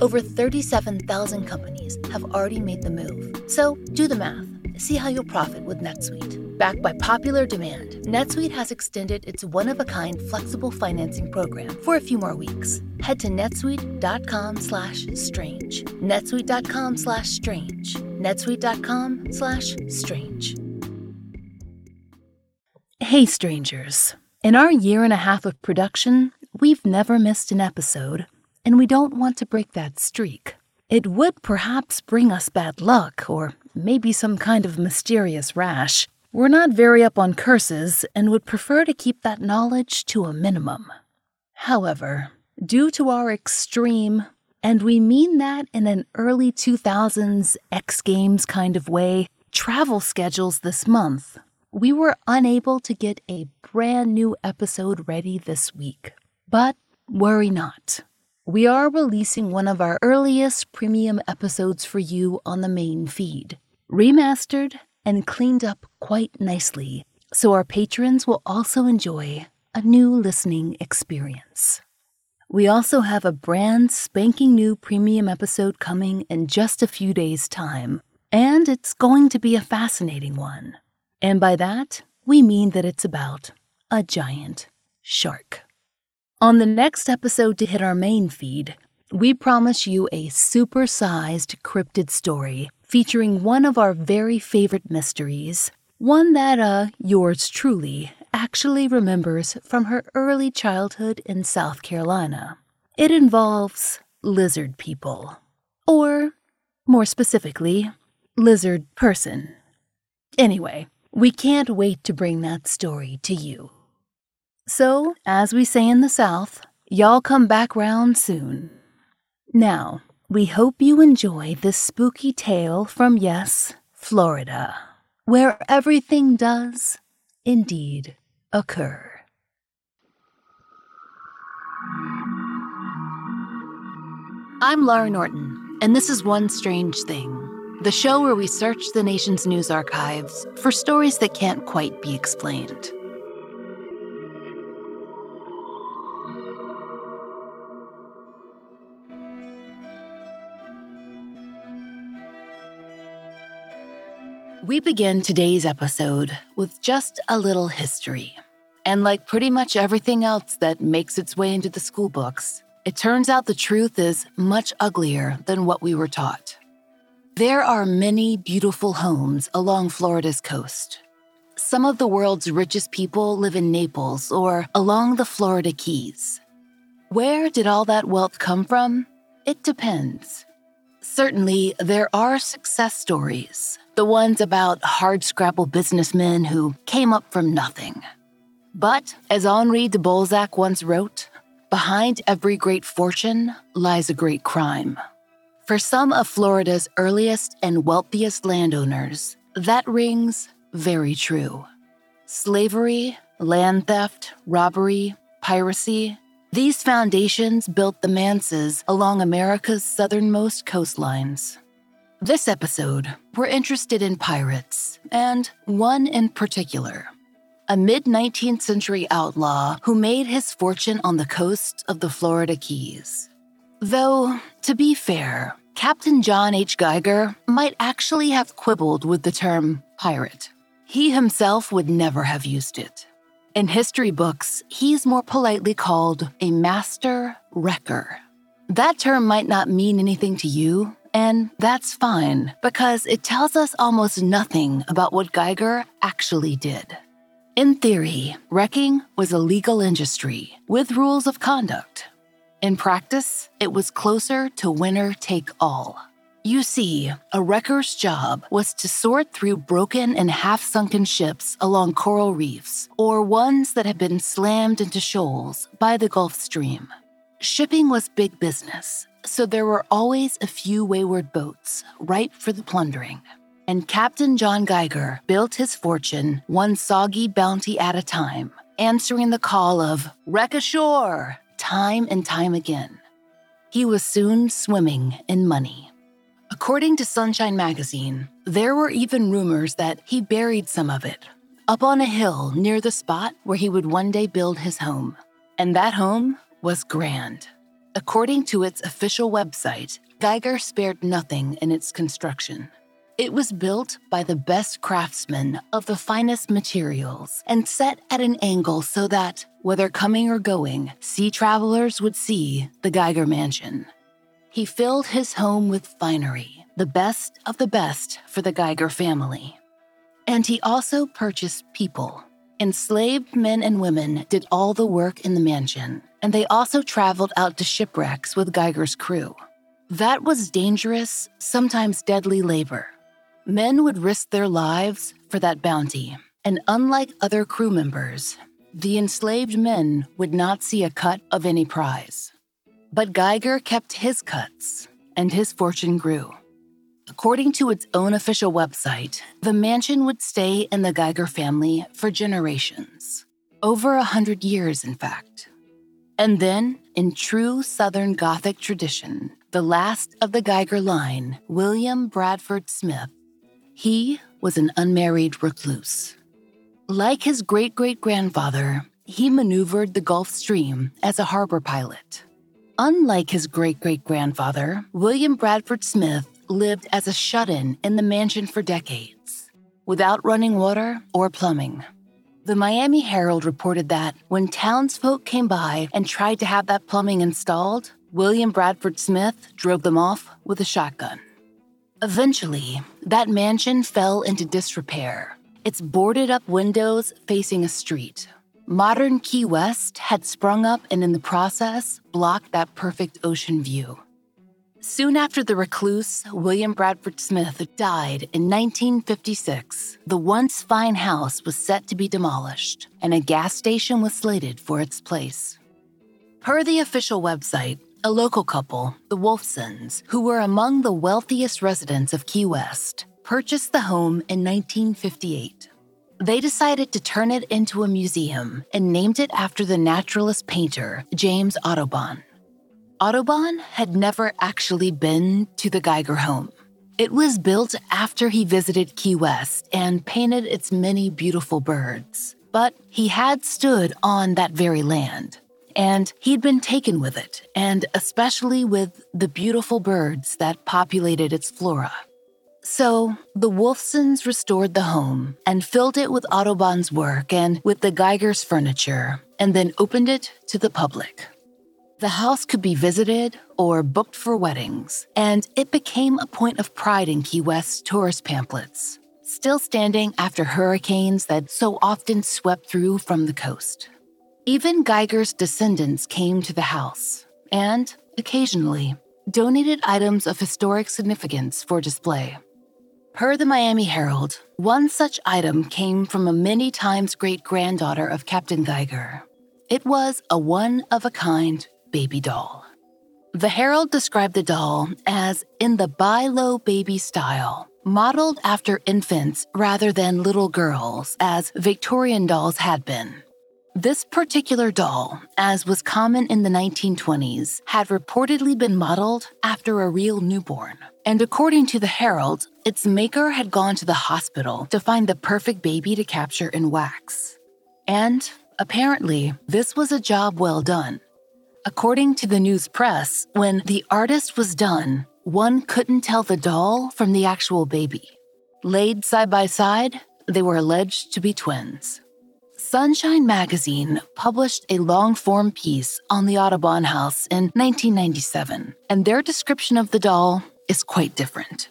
Over 37,000 companies have already made the move. So do the math. See how you'll profit with NetSuite. Backed by popular demand, NetSuite has extended its one-of-a-kind flexible financing program for a few more weeks. Head to netsuite.com slash strange. netsuite.com slash strange. netsuite.com slash strange. Hey strangers. In our year and a half of production, we've never missed an episode, and we don't want to break that streak. It would perhaps bring us bad luck or maybe some kind of mysterious rash. We're not very up on curses and would prefer to keep that knowledge to a minimum. However, due to our extreme, and we mean that in an early 2000s X Games kind of way, travel schedules this month, we were unable to get a brand new episode ready this week. But worry not. We are releasing one of our earliest premium episodes for you on the main feed, remastered and cleaned up quite nicely, so our patrons will also enjoy a new listening experience. We also have a brand spanking new premium episode coming in just a few days' time, and it's going to be a fascinating one. And by that, we mean that it's about a giant shark. On the next episode to hit our main feed, we promise you a super sized cryptid story featuring one of our very favorite mysteries, one that, uh, yours truly actually remembers from her early childhood in South Carolina. It involves lizard people. Or, more specifically, lizard person. Anyway, we can't wait to bring that story to you. So, as we say in the South, y'all come back round soon. Now, we hope you enjoy this spooky tale from, yes, Florida, where everything does indeed occur. I'm Laurah Norton, and this is One Strange Thing, the show where we search the nation's news archives for stories that can't quite be explained. We begin today's episode with just a little history. And like pretty much everything else that makes its way into the school books, it turns out the truth is much uglier than what we were taught. There are many beautiful homes along Florida's coast. Some of the world's richest people live in Naples or along the Florida Keys. Where did all that wealth come from? It depends. Certainly, there are success stories, the ones about hardscrabble businessmen who came up from nothing. But, as Henri de Balzac once wrote, behind every great fortune lies a great crime. For some of Florida's earliest and wealthiest landowners, that rings very true. Slavery, land theft, robbery, piracy, these foundations built the manses along America's southernmost coastlines. This episode, we're interested in pirates, and one in particular. A mid 19th century outlaw who made his fortune on the coast of the Florida Keys. Though, to be fair, Captain John H. Geiger might actually have quibbled with the term pirate. He himself would never have used it. In history books, he's more politely called a master wrecker. That term might not mean anything to you, And that's fine because it tells us almost nothing about what Geiger actually did. In theory, wrecking was a legal industry with rules of conduct. In practice, it was closer to winner take all. You see, a wrecker's job was to sort through broken and half sunken ships along coral reefs or ones that had been slammed into shoals by the Gulf Stream. Shipping was big business, so there were always a few wayward boats ripe for the plundering. And Captain John Geiger built his fortune one soggy bounty at a time, answering the call of wreck ashore time and time again. He was soon swimming in money. According to Sunshine Magazine, there were even rumors that he buried some of it up on a hill near the spot where he would one day build his home. And that home was grand. According to its official website, Geiger spared nothing in its construction. It was built by the best craftsmen of the finest materials and set at an angle so that, whether coming or going, sea travelers would see the Geiger Mansion. He filled his home with finery, the best of the best for the Geiger family. And he also purchased people. Enslaved men and women did all the work in the mansion, and they also traveled out to shipwrecks with Geiger's crew. That was dangerous, sometimes deadly labor. Men would risk their lives for that bounty, and unlike other crew members, the enslaved men would not see a cut of any prize. But Geiger kept his cuts, and his fortune grew. According to its own official website, the mansion would stay in the Geiger family for generations. Over a hundred years, in fact. And then, in true Southern Gothic tradition, the last of the Geiger line, William Bradford Smith, he was an unmarried recluse. Like his great great grandfather, he maneuvered the Gulf Stream as a harbor pilot. Unlike his great great grandfather, William Bradford Smith lived as a shut in in the mansion for decades, without running water or plumbing. The Miami Herald reported that when townsfolk came by and tried to have that plumbing installed, William Bradford Smith drove them off with a shotgun. Eventually, that mansion fell into disrepair, its boarded up windows facing a street, Modern Key West had sprung up and, in the process, blocked that perfect ocean view. Soon after the recluse, William Bradford Smith, died in 1956, the once fine house was set to be demolished, and a gas station was slated for its place. Per the official website, a local couple, the Wolfsons, who were among the wealthiest residents of Key West, purchased the home in 1958. They decided to turn it into a museum and named it after the naturalist painter James Audubon. Audubon had never actually been to the Geiger home. It was built after he visited Key West and painted its many beautiful birds. But he had stood on that very land, and he'd been taken with it, and especially with the beautiful birds that populated its flora. So, the Wolfsons restored the home and filled it with Audubon's work and with the Geiger's furniture, and then opened it to the public. The house could be visited or booked for weddings, and it became a point of pride in Key West's tourist pamphlets, still standing after hurricanes that so often swept through from the coast. Even Geiger's descendants came to the house, and, occasionally, donated items of historic significance for display. Per the Miami Herald, one such item came from a many times great granddaughter of Captain Geiger. It was a one of a kind baby doll. The Herald described the doll as in the Bye-Lo baby style, modeled after infants rather than little girls, as Victorian dolls had been. This particular doll, as was common in the 1920s, had reportedly been modeled after a real newborn. And according to the Herald, its maker had gone to the hospital to find the perfect baby to capture in wax. And apparently, this was a job well done. According to the news press, when the artist was done, one couldn't tell the doll from the actual baby. Laid side by side, they were alleged to be twins. Sunshine Magazine published a long form piece on the Audubon House in 1997, and their description of the doll is quite different.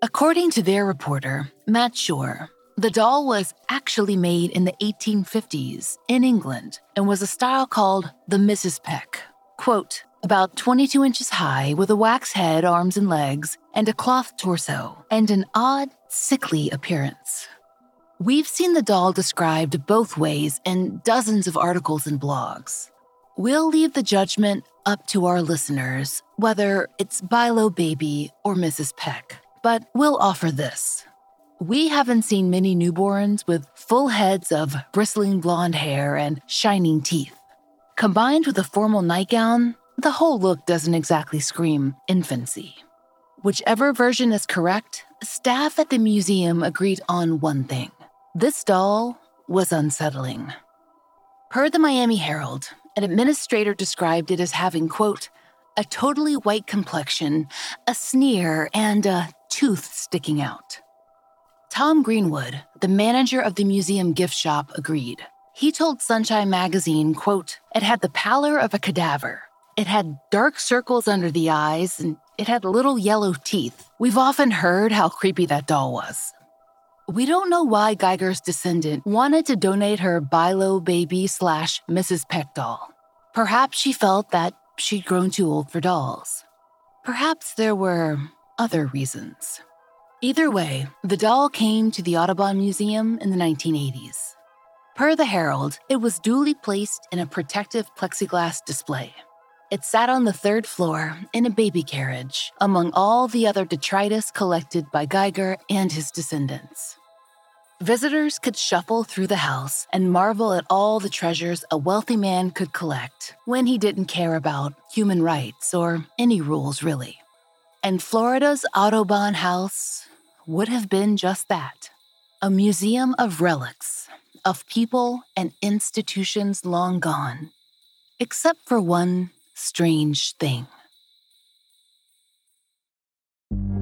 According to their reporter, Matt Shore, the doll was actually made in the 1850s in England and was a style called the Mrs. Peck. Quote, about 22 inches high with a wax head, arms, and legs, and a cloth torso, and an odd, sickly appearance. We've seen the doll described both ways in dozens of articles and blogs. We'll leave the judgment up to our listeners whether it's Bye-Lo Baby or Mrs. Peck, but we'll offer this. We haven't seen many newborns with full heads of bristling blonde hair and shining teeth. Combined with a formal nightgown, the whole look doesn't exactly scream infancy. Whichever version is correct, staff at the museum agreed on one thing this doll was unsettling. Per the Miami Herald, an administrator described it as having, quote, a totally white complexion, a sneer, and a tooth sticking out. Tom Greenwood, the manager of the museum gift shop, agreed. He told Sunshine Magazine, quote, It had the pallor of a cadaver. It had dark circles under the eyes, and it had little yellow teeth. We've often heard how creepy that doll was. We don't know why Geiger's descendant wanted to donate her Bye-Lo baby slash Mrs. Peck doll. Perhaps she felt that she'd grown too old for dolls. Perhaps there were other reasons. Either way, the doll came to the Audubon Museum in the 1980s. Per the Herald, it was duly placed in a protective plexiglass display. It sat on the third floor in a baby carriage among all the other detritus collected by Geiger and his descendants. Visitors could shuffle through the house and marvel at all the treasures a wealthy man could collect when he didn't care about human rights or any rules, really. And Florida's Audubon House would have been just that a museum of relics, of people and institutions long gone, except for one strange thing.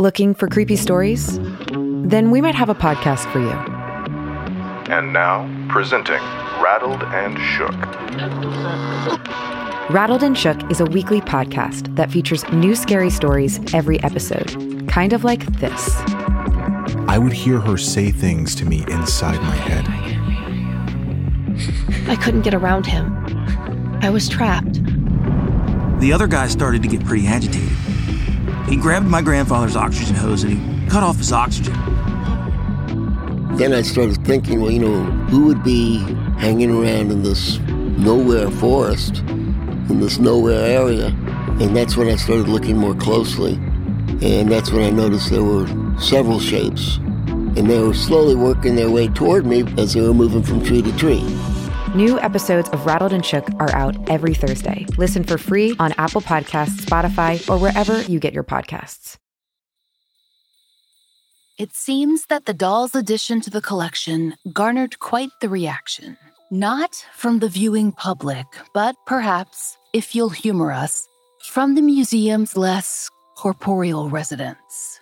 Looking for creepy stories? Then we might have a podcast for you. And now, presenting Rattled and Shook. Rattled and Shook is a weekly podcast that features new scary stories every episode, kind of like this. I would hear her say things to me inside my head. I couldn't get around him. I was trapped. The other guy started to get pretty agitated. He grabbed my grandfather's oxygen hose and he cut off his oxygen. Then I started thinking, well, you know, who would be hanging around in this nowhere forest, in this nowhere area? And that's when I started looking more closely. And that's when I noticed there were several shapes. And they were slowly working their way toward me as they were moving from tree to tree. New episodes of Rattled and Shook are out every Thursday. Listen for free on Apple Podcasts, Spotify, or wherever you get your podcasts. It seems that the doll's addition to the collection garnered quite the reaction. Not from the viewing public, but perhaps, if you'll humor us, from the museum's less corporeal residents.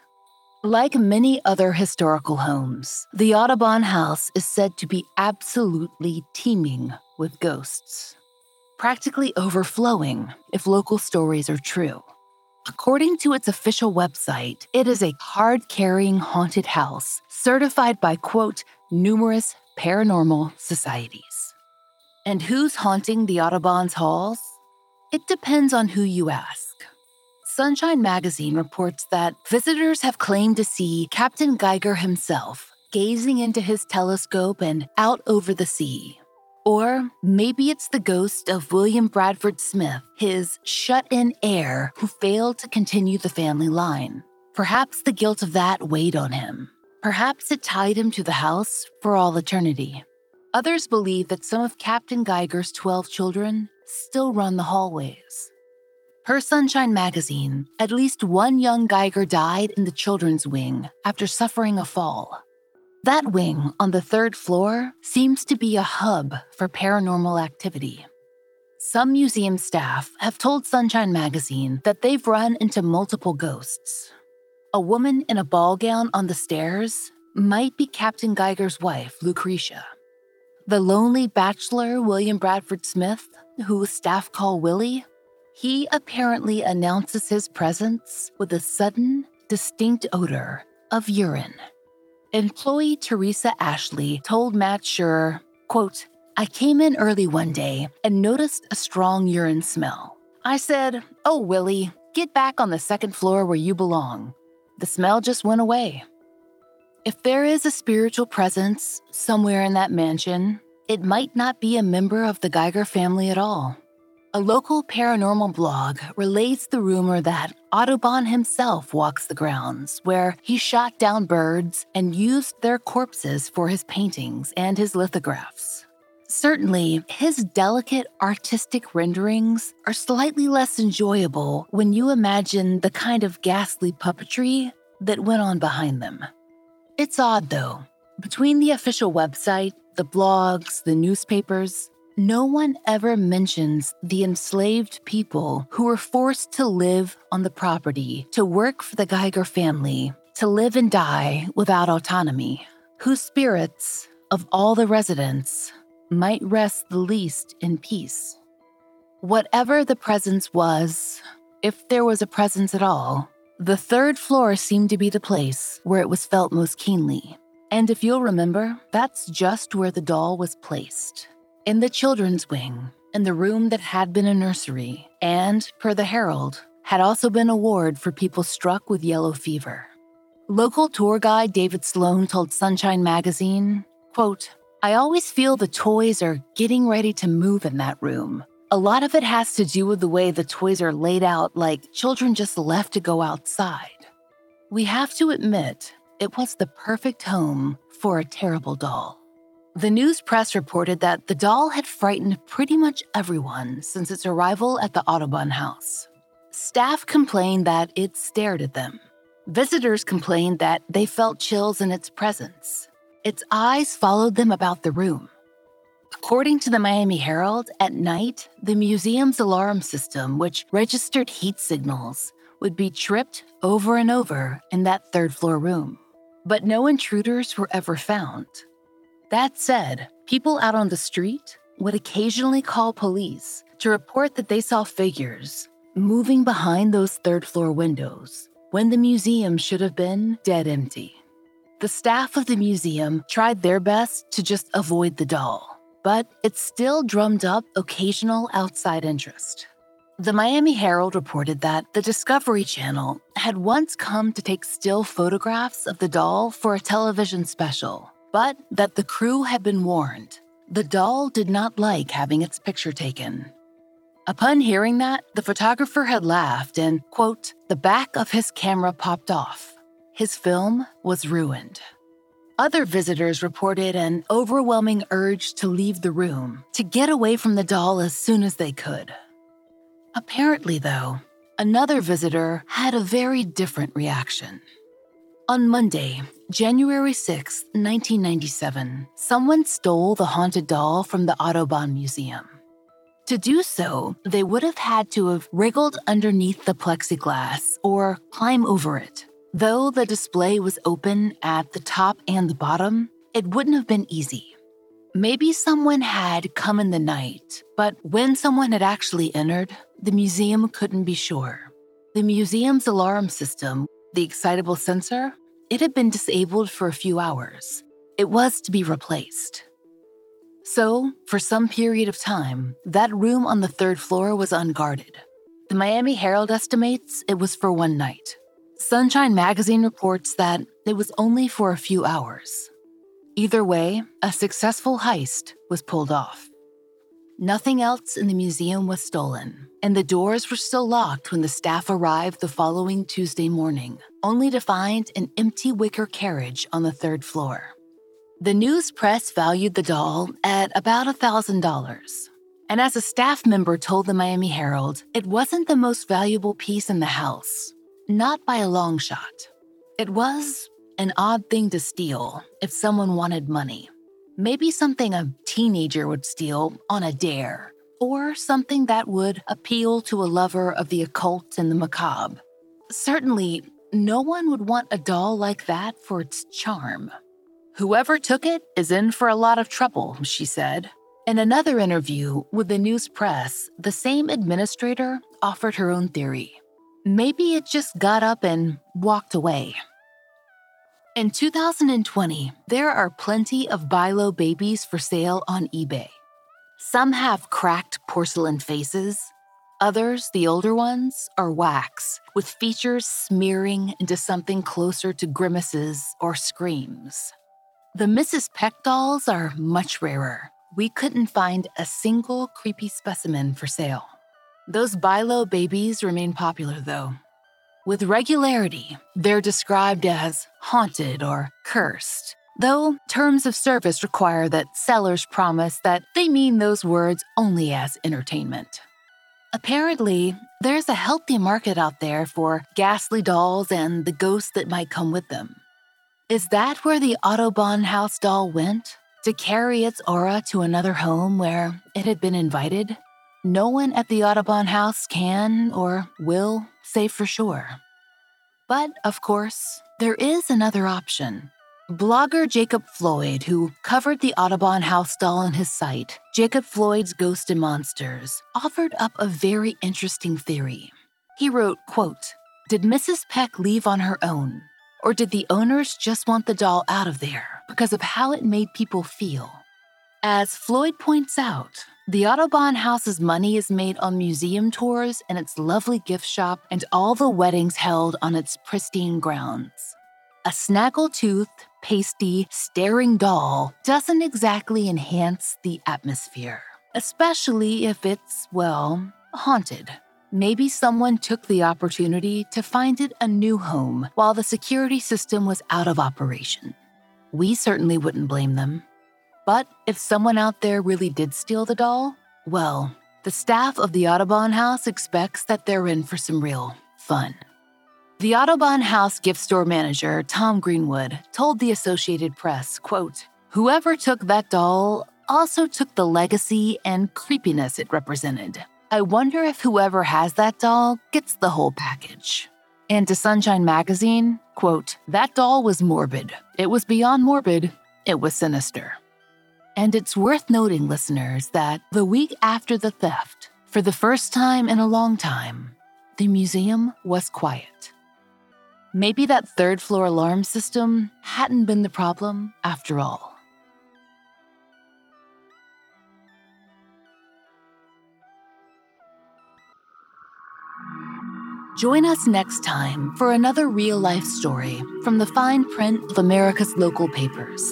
Like many other historical homes, the Audubon House is said to be absolutely teeming with ghosts, practically overflowing if local stories are true. According to its official website, it is a card carrying haunted house certified by, quote, numerous paranormal societies. And who's haunting the Audubon's halls? It depends on who you ask. Sunshine Magazine reports that visitors have claimed to see Captain Geiger himself gazing into his telescope and out over the sea. Or maybe it's the ghost of William Bradford Smith, his shut in heir who failed to continue the family line. Perhaps the guilt of that weighed on him. Perhaps it tied him to the house for all eternity. Others believe that some of Captain Geiger's 12 children still run the hallways. Per Sunshine magazine, at least one young Geiger died in the children's wing after suffering a fall. That wing on the third floor seems to be a hub for paranormal activity. Some museum staff have told Sunshine magazine that they've run into multiple ghosts. A woman in a ball gown on the stairs might be Captain Geiger's wife, Lucretia. The lonely bachelor, William Bradford Smith, who staff call Willie, he apparently announces his presence with a sudden, distinct odor of urine. Employee Teresa Ashley told Matt Shure, quote, I came in early one day and noticed a strong urine smell. I said, Oh, Willie, get back on the second floor where you belong. The smell just went away. If there is a spiritual presence somewhere in that mansion, it might not be a member of the Geiger family at all. A local paranormal blog relates the rumor that Audubon himself walks the grounds, where he shot down birds and used their corpses for his paintings and his lithographs. Certainly, his delicate artistic renderings are slightly less enjoyable when you imagine the kind of ghastly puppetry that went on behind them. It's odd, though. Between the official website, the blogs, the newspapers, no one ever mentions the enslaved people who were forced to live on the property, to work for the Geiger family, to live and die without autonomy, whose spirits, of all the residents, might rest the least in peace. Whatever the presence was, if there was a presence at all, the third floor seemed to be the place where it was felt most keenly. And if you'll remember, that's just where the doll was placed in the children's wing, in the room that had been a nursery, and, per the Herald, had also been a ward for people struck with yellow fever. Local tour guide David Sloan told Sunshine magazine, quote, I always feel the toys are getting ready to move in that room. A lot of it has to do with the way the toys are laid out, like children just left to go outside. We have to admit, it was the perfect home for a terrible doll. The news press reported that the doll had frightened pretty much everyone since its arrival at the Audubon house. Staff complained that it stared at them. Visitors complained that they felt chills in its presence. Its eyes followed them about the room. According to the Miami Herald, at night, the museum's alarm system, which registered heat signals, would be tripped over and over in that third floor room. But no intruders were ever found. That said, people out on the street would occasionally call police to report that they saw figures moving behind those third floor windows when the museum should have been dead empty. The staff of the museum tried their best to just avoid the doll, but it still drummed up occasional outside interest. The Miami Herald reported that the Discovery Channel had once come to take still photographs of the doll for a television special but that the crew had been warned. The doll did not like having its picture taken. Upon hearing that, the photographer had laughed and, quote, the back of his camera popped off. His film was ruined. Other visitors reported an overwhelming urge to leave the room, to get away from the doll as soon as they could. Apparently, though, another visitor had a very different reaction. On Monday, January 6, 1997, someone stole the haunted doll from the Audubon Museum. To do so, they would have had to have wriggled underneath the plexiglass or climb over it. Though the display was open at the top and the bottom, it wouldn't have been easy. Maybe someone had come in the night, but when someone had actually entered, the museum couldn't be sure. The museum's alarm system the excitable sensor, it had been disabled for a few hours. It was to be replaced. So, for some period of time, that room on the third floor was unguarded. The Miami Herald estimates it was for one night. Sunshine Magazine reports that it was only for a few hours. Either way, a successful heist was pulled off. Nothing else in the museum was stolen, and the doors were still locked when the staff arrived the following Tuesday morning, only to find an empty wicker carriage on the third floor. The news press valued the doll at about $1,000. And as a staff member told the Miami Herald, it wasn't the most valuable piece in the house. Not by a long shot. It was an odd thing to steal if someone wanted money. Maybe something a teenager would steal on a dare, or something that would appeal to a lover of the occult and the macabre. Certainly, no one would want a doll like that for its charm. Whoever took it is in for a lot of trouble, she said. In another interview with the news press, the same administrator offered her own theory. Maybe it just got up and walked away. In 2020, there are plenty of Bye-Lo babies for sale on eBay. Some have cracked porcelain faces. Others, the older ones, are wax, with features smearing into something closer to grimaces or screams. The Mrs. Peck dolls are much rarer, we couldn't find a single creepy specimen for sale. Those Bye-Lo babies remain popular, though. With regularity, they're described as haunted or cursed, though terms of service require that sellers promise that they mean those words only as entertainment. Apparently, there's a healthy market out there for ghastly dolls and the ghosts that might come with them. Is that where the Audubon House doll went? to carry its aura to another home where it had been invited, no one at the Audubon house can or will say for sure. But, of course, there is another option. Blogger Jacob Floyd, who covered the Audubon house doll on his site, Jacob Floyd's Ghost and Monsters, offered up a very interesting theory. He wrote, quote, Did Mrs. Peck leave on her own? Or did the owners just want the doll out of there because of how it made people feel? As Floyd points out, the Audubon House's money is made on museum tours and its lovely gift shop and all the weddings held on its pristine grounds. A snaggletooth, pasty, staring doll doesn't exactly enhance the atmosphere, especially if it's, well, haunted. Maybe someone took the opportunity to find it a new home while the security system was out of operation. We certainly wouldn't blame them. But if someone out there really did steal the doll, well, the staff of the Audubon House expects that they're in for some real fun. The Audubon House gift store manager, Tom Greenwood, told the Associated Press, quote, Whoever took that doll also took the legacy and creepiness it represented. I wonder if whoever has that doll gets the whole package. And to Sunshine Magazine, quote, that doll was morbid. It was beyond morbid, it was sinister. And it's worth noting, listeners, that the week after the theft, for the first time in a long time, the museum was quiet. Maybe that third floor alarm system hadn't been the problem after all. Join us next time for another real life story from the fine print of America's local papers.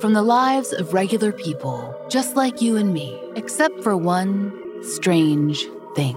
From the lives of regular people, just like you and me, except for one strange thing.